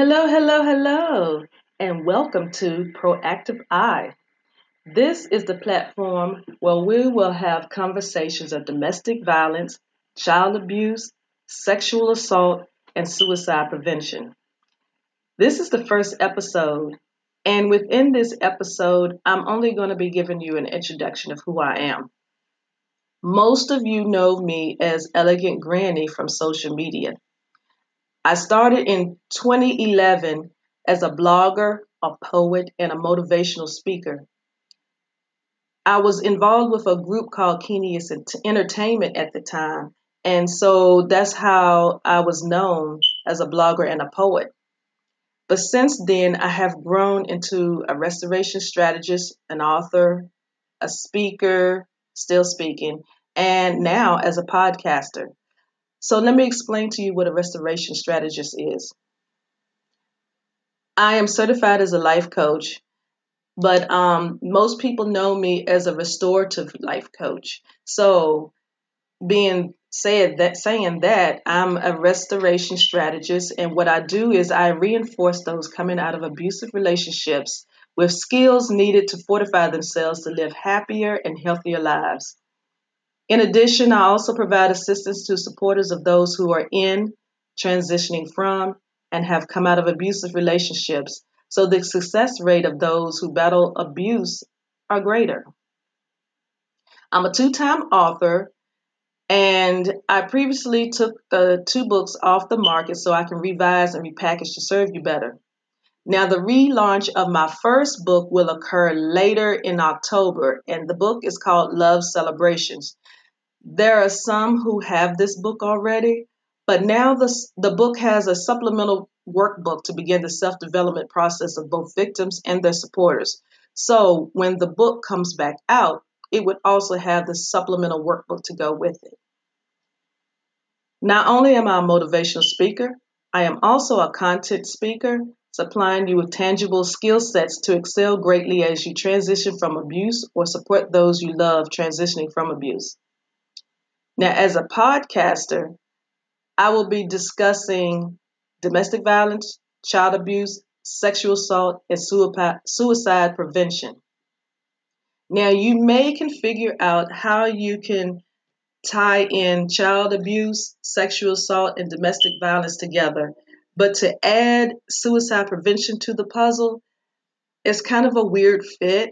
Hello, hello, hello, and welcome to Proactive Eye. This is the platform where we will have conversations of domestic violence, child abuse, sexual assault, and suicide prevention. This is the first episode, and within this episode, I'm only going to be giving you an introduction of who I am. Most of you know me as Elegant Granny from social media. I started in 2011 as a blogger, a poet, and a motivational speaker. I was involved with a group called Kenius Entertainment at the time, and so that's how I was known as a blogger and a poet. But since then, I have grown into a restoration strategist, an author, a speaker, still speaking, and now as a podcaster. So let me explain to you what a restoration strategist is. I am certified as a life coach, but um, most people know me as a restorative life coach. So, being said that, saying that, I'm a restoration strategist, and what I do is I reinforce those coming out of abusive relationships with skills needed to fortify themselves to live happier and healthier lives. In addition, I also provide assistance to supporters of those who are in, transitioning from, and have come out of abusive relationships, so the success rate of those who battle abuse are greater. I'm a two time author, and I previously took the two books off the market so I can revise and repackage to serve you better. Now, the relaunch of my first book will occur later in October, and the book is called Love Celebrations. There are some who have this book already, but now the, the book has a supplemental workbook to begin the self development process of both victims and their supporters. So when the book comes back out, it would also have the supplemental workbook to go with it. Not only am I a motivational speaker, I am also a content speaker, supplying you with tangible skill sets to excel greatly as you transition from abuse or support those you love transitioning from abuse. Now, as a podcaster, I will be discussing domestic violence, child abuse, sexual assault, and suicide prevention. Now, you may can figure out how you can tie in child abuse, sexual assault, and domestic violence together, but to add suicide prevention to the puzzle is kind of a weird fit.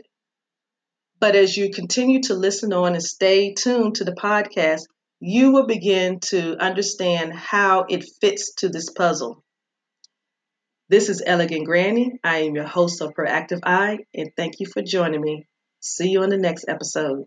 But as you continue to listen on and stay tuned to the podcast, you will begin to understand how it fits to this puzzle. This is Elegant Granny. I am your host of Proactive Eye, and thank you for joining me. See you on the next episode.